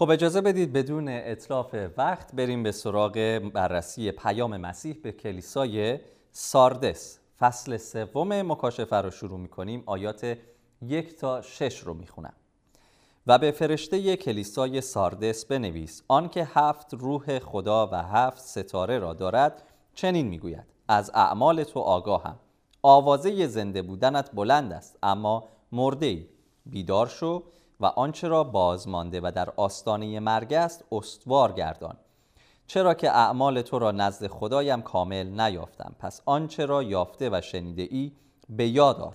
خب اجازه بدید بدون اطلاف وقت بریم به سراغ بررسی پیام مسیح به کلیسای ساردس. فصل سوم مکاشفه رو شروع می‌کنیم. آیات یک تا شش رو می‌خونم. و به فرشته کلیسای ساردس بنویس. آنکه هفت روح خدا و هفت ستاره را دارد چنین می‌گوید. از اعمال تو آگاهم. آوازه زنده بودنت بلند است اما مرده بیدار شو. و آنچه را بازمانده و در آستانه مرگ است استوار گردان. چرا که اعمال تو را نزد خدایم کامل نیافتم. پس آنچه را یافته و شنیده ای به یادار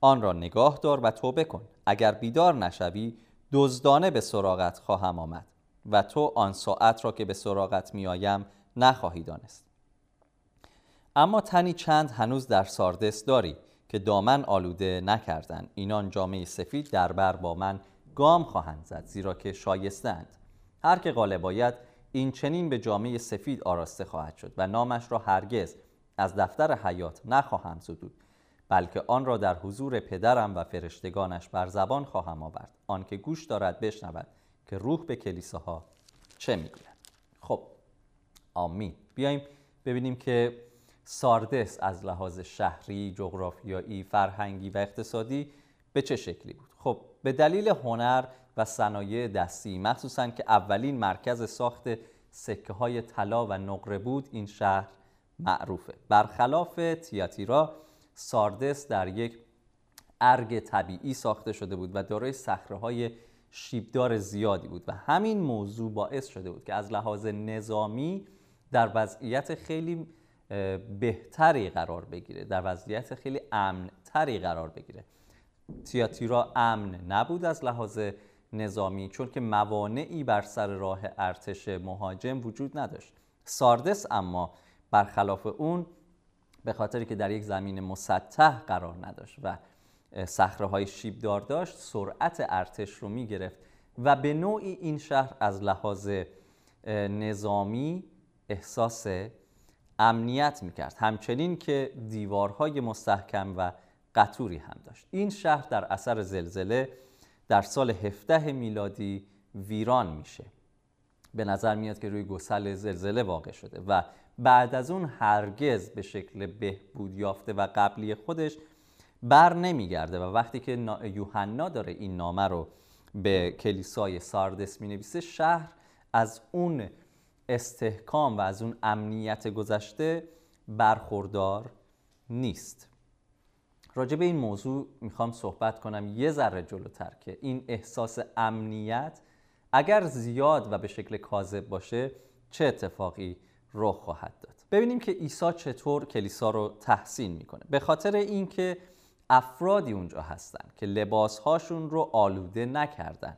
آن را نگاه دار و توبه کن. اگر بیدار نشوی دزدانه به سراغت خواهم آمد و تو آن ساعت را که به سراغت میآیم نخواهی دانست. اما تنی چند هنوز در ساردس داری که دامن آلوده نکردند اینان جامعه سفید در بر با من گام خواهند زد زیرا که شایستند هر که غالب باید این چنین به جامعه سفید آراسته خواهد شد و نامش را هرگز از دفتر حیات نخواهم زدود بلکه آن را در حضور پدرم و فرشتگانش بر زبان خواهم آورد. آنکه گوش دارد بشنود که روح به کلیساها چه می‌گوید. خب آمین. بیایم ببینیم که ساردس از لحاظ شهری، جغرافیایی، فرهنگی و اقتصادی به چه شکلی بود. به دلیل هنر و صنایع دستی مخصوصا که اولین مرکز ساخت سکه های طلا و نقره بود این شهر معروفه. برخلاف تیاتیرا ساردس در یک ارگ طبیعی ساخته شده بود و دارای صخره های شیبدار زیادی بود و همین موضوع باعث شده بود که از لحاظ نظامی در وضعیت خیلی بهتری قرار بگیره در وضعیت خیلی امنتری قرار بگیره. تیاتیرا امن نبود از لحاظ نظامی چون که موانعی بر سر راه ارتش مهاجم وجود نداشت. ساردس اما برخلاف اون به خاطری که در یک زمین مسطح قرار نداشت و صخره های شیبدار داشت سرعت ارتش رو می گرفت و به نوعی این شهر از لحاظ نظامی احساس امنیت می کرد همچنین که دیوارهای مستحکم و قطوری هم داشت. این شهر در اثر زلزله در سال 17 میلادی ویران میشه. به نظر میاد که روی گسل زلزله واقع شده و بعد از اون هرگز به شکل بهبود یافته و قبلی خودش بر نمیگرده و وقتی که یوحنا داره این نامه رو به کلیسای ساردس می نویسه شهر از اون استحکام و از اون امنیت گذشته برخوردار نیست. راجع به این موضوع می‌خوام صحبت کنم یه ذره جلوتر که این احساس امنیت اگر زیاد و به شکل کاذب باشه چه اتفاقی رخ خواهد داد؟ ببینیم که عیسی چطور کلیسا رو تحسین می‌کنه. به خاطر اینکه افرادی اونجا هستن که لباسهاشون رو آلوده نکردن.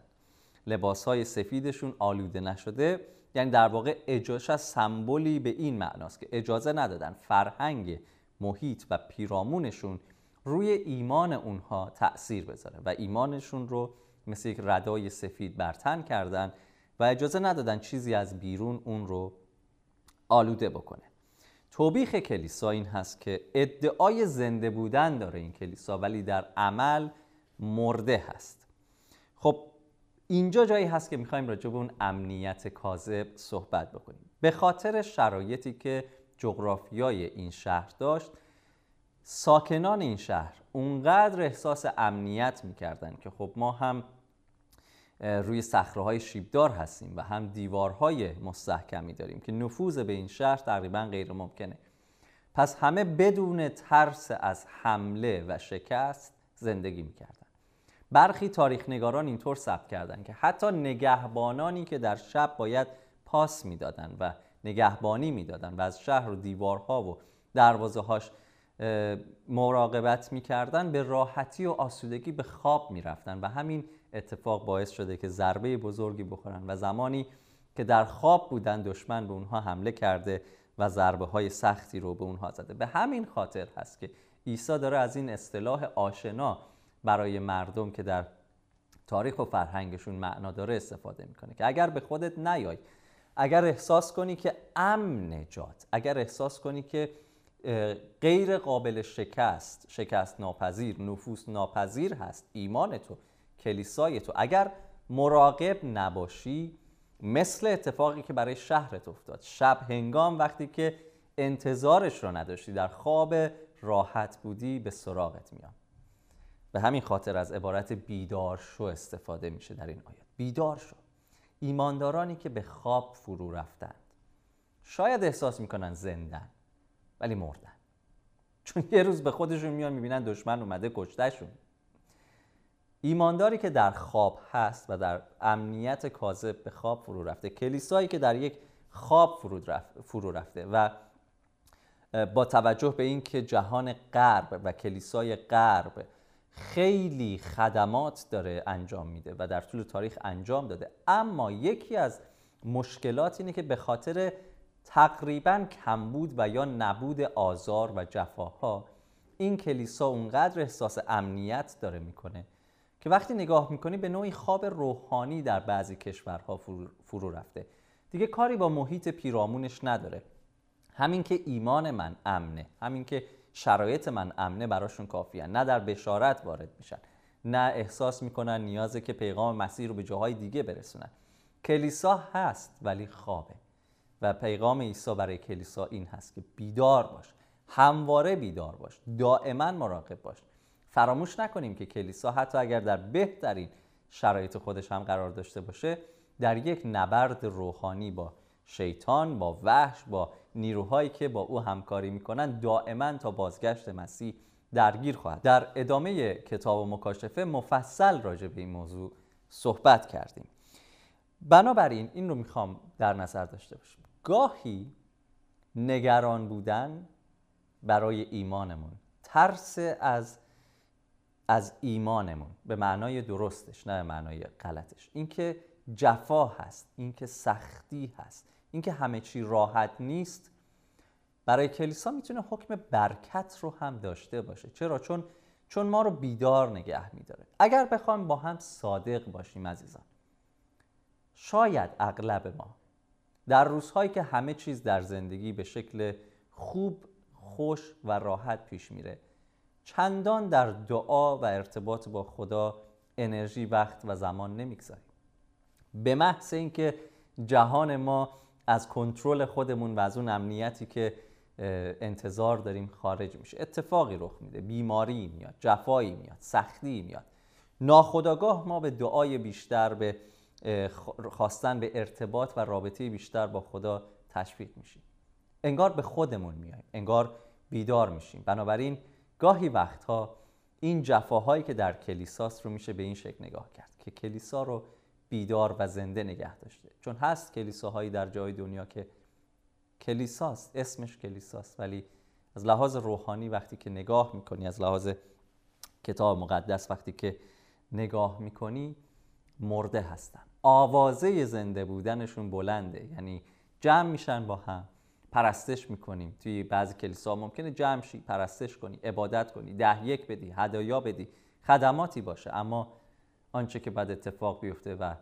لباسهای سفیدشون آلوده نشده یعنی در واقع اجازه سمبولی به این معناست که اجازه ندادن فرهنگ محیط و پیرامونشون روی ایمان اونها تأثیر بذاره و ایمانشون رو مثل یک ردای سفید برتن کردن و اجازه ندادن چیزی از بیرون اون رو آلوده بکنه. توبیخ کلیسا این هست که ادعای زنده بودن داره این کلیسا ولی در عمل مرده هست. خب اینجا جایی هست که می‌خوایم راجع به اون امنیت کاذب صحبت بکنیم. به خاطر شرایطی که جغرافیای این شهر داشت ساکنان این شهر اونقدر احساس امنیت می‌کردن که خب ما هم روی های شیبدار هستیم و هم دیوارهای مستحکمی داریم که نفوذ به این شهر تقریبا غیر ممکنه پس همه بدون ترس از حمله و شکست زندگی می‌کردن. برخی تاریخ نگاران اینطور ثبت کردن که حتی نگهبانانی که در شب باید پاس می‌دادن و نگهبانی می‌دادن و از شهر و دیوارها و دروازه هاش مراقبت می‌کردن به راحتی و آسودگی به خواب می‌رفتن و همین اتفاق باعث شده که ضربه بزرگی بخورن و زمانی که در خواب بودن دشمن به اونها حمله کرده و ضربه های سختی رو به اونها زده. به همین خاطر هست که عیسی داره از این اصطلاح آشنا برای مردم که در تاریخ و فرهنگشون معنا داره استفاده می‌کنه که اگر به خودت نیای اگر احساس کنی که امن نجات اگر احساس کنی که غیر قابل شکست شکست ناپذیر نفوس ناپذیر هست. ایمان تو کلیسای تو. اگر مراقب نباشی مثل اتفاقی که برای شهرت افتاد. شب هنگام وقتی که انتظارش رو نداشتی در خواب راحت بودی به سراغت میام به همین خاطر از عبارت بیدار شو استفاده میشه در این آیات بیدار شو. ایماندارانی که به خواب فرو رفتند. شاید احساس می‌کنن زندن. ولی مردن. چون یه روز به خودشون میان می‌بینن دشمن اومده کشتهشون. ایمانداری که در خواب هست و در امنیت کاذب به خواب فرو رفته کلیسایی که در یک خواب فرو رفته و با توجه به اینکه جهان غرب و کلیسای غرب خیلی خدمات داره انجام میده و در طول تاریخ انجام داده اما یکی از مشکلات اینه که به خاطر تقریبا کمبود و یا نبود آزار و جفاها این کلیسا اونقدر احساس امنیت داره می‌کنه که وقتی نگاه می‌کنی به نوعی خواب روحانی در بعضی کشورها فرو رفته. دیگه کاری با محیط پیرامونش نداره. همین که ایمان من امنه همین که شرایط من امنه براشون کافیه نه در بشارت وارد میشن نه احساس می‌کنن نیازه که پیغام مسیح رو به جاهای دیگه برسونن. کلیسا هست ولی خوابه. و پیغام عیسی برای کلیسا این هست که بیدار باش همواره بیدار باش دائما مراقب باش. فراموش نکنیم که کلیسا حتی اگر در بهترین شرایط خودش هم قرار داشته باشه در یک نبرد روحانی با شیطان با وحش با نیروهایی که با او همکاری می‌کنن دائما تا بازگشت مسیح درگیر خواهد. در ادامه کتاب و مکاشفه مفصل راجع به این موضوع صحبت کردیم. بنابراین این رو می‌خوام در نظر داشته باشیم. گاهی نگران بودن برای ایمانمون ترس از از ایمانمون به معنای درستش نه به معنای غلطش. اینکه جفا هست اینکه سختی هست اینکه همه چی راحت نیست برای کلیسا می‌تونه حکم برکت رو هم داشته باشه. چرا؟ چون چون ما رو بیدار نگه میداره. اگر بخوام با هم صادق باشیم عزیزان شاید اغلب ما در روزهایی که همه چیز در زندگی به شکل خوب خوش و راحت پیش میره. چندان در دعا و ارتباط با خدا انرژی وقت و زمان نمی‌گذاریم. به محض اینکه جهان ما از کنترل خودمون و از اون امنیتی که انتظار داریم خارج میشه. اتفاقی رخ میده. بیماری میاد جفایی میاد سختی میاد. ناخداگاه ما به دعای بیشتر به خواستن به ارتباط و رابطه بیشتر با خدا تشویق میشیم. انگار به خودمون میایم انگار بیدار میشیم. بنابراین گاهی وقتها این جفاهایی که در کلیساست رو میشه به این شکل نگاه کرد که کلیسا رو بیدار و زنده نگه داشته. چون هست کلیساهایی در جای دنیا که کلیساست اسمش کلیساست ولی از لحاظ روحانی وقتی که نگاه می‌کنی از لحاظ کتاب مقدس وقتی که نگاه می‌کنی مرده هستن. آوازه زنده بودنشون بلنده. یعنی جمع میشن با هم پرستش می‌کنیم. توی بعضی کلیسا ممکنه جمع شی پرستش کنی عبادت کنی ده یک بدی هدایا بدی خدماتی باشه. اما آنچه که بعد اتفاق بیفته و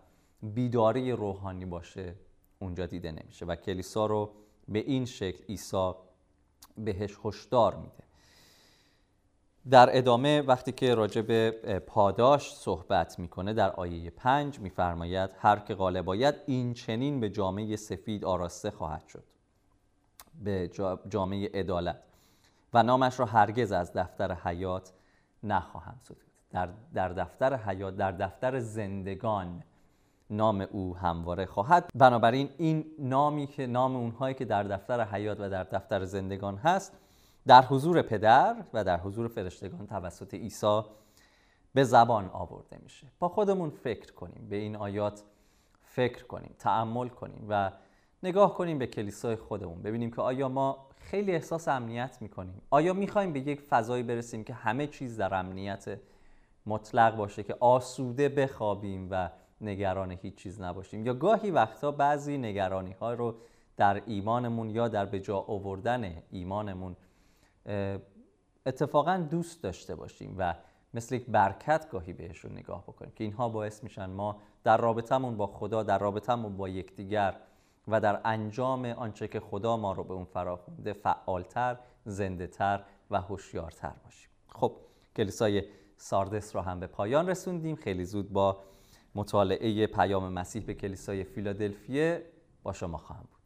بیداری روحانی باشه اونجا دیده نمیشه. و کلیسا رو به این شکل عیسی بهش هشدار میده. در ادامه وقتی که راجع به پاداش صحبت می‌کنه در آیه پنج میفرماید هر که غالب باید این چنین به جامعه سفید آراسته خواهد شد. به جامعه عدالت. و نامش را هرگز از دفتر حیات نخواهم ستود در, در دفتر حیات در دفتر زندگان نام او همواره خواهد. بنابراین این نامی که نام اونهایی که در دفتر حیات و در دفتر زندگان هست در حضور پدر و در حضور فرشتگان توسط عیسی به زبان آورده میشه. با خودمون فکر کنیم به این آیات فکر کنیم تعمل کنیم و نگاه کنیم به کلیسای خودمون. ببینیم که آیا ما خیلی احساس امنیت می‌کنیم؟ آیا می‌خوایم به یک فضایی برسیم که همه چیز در امنیت مطلق باشه که آسوده بخوابیم و نگران هیچ چیز نباشیم؟ یا گاهی وقتا بعضی نگرانی ها رو در ایمانمون یا در به جا آوردن ایمانمون اتفاقا دوست داشته باشیم و مثل یک برکت گاهی بهشون نگاه بکنیم که اینها باعث میشن ما در رابطمون با خدا در رابطمون با یکدیگر و در انجام آنچه که خدا ما رو به اون فراخونده فعالتر، زندهتر و هوشیارتر باشیم. خب کلیسای ساردس رو هم به پایان رسوندیم. خیلی زود با مطالعه پیام مسیح به کلیسای فیلادلفیه با شما خواهم بود.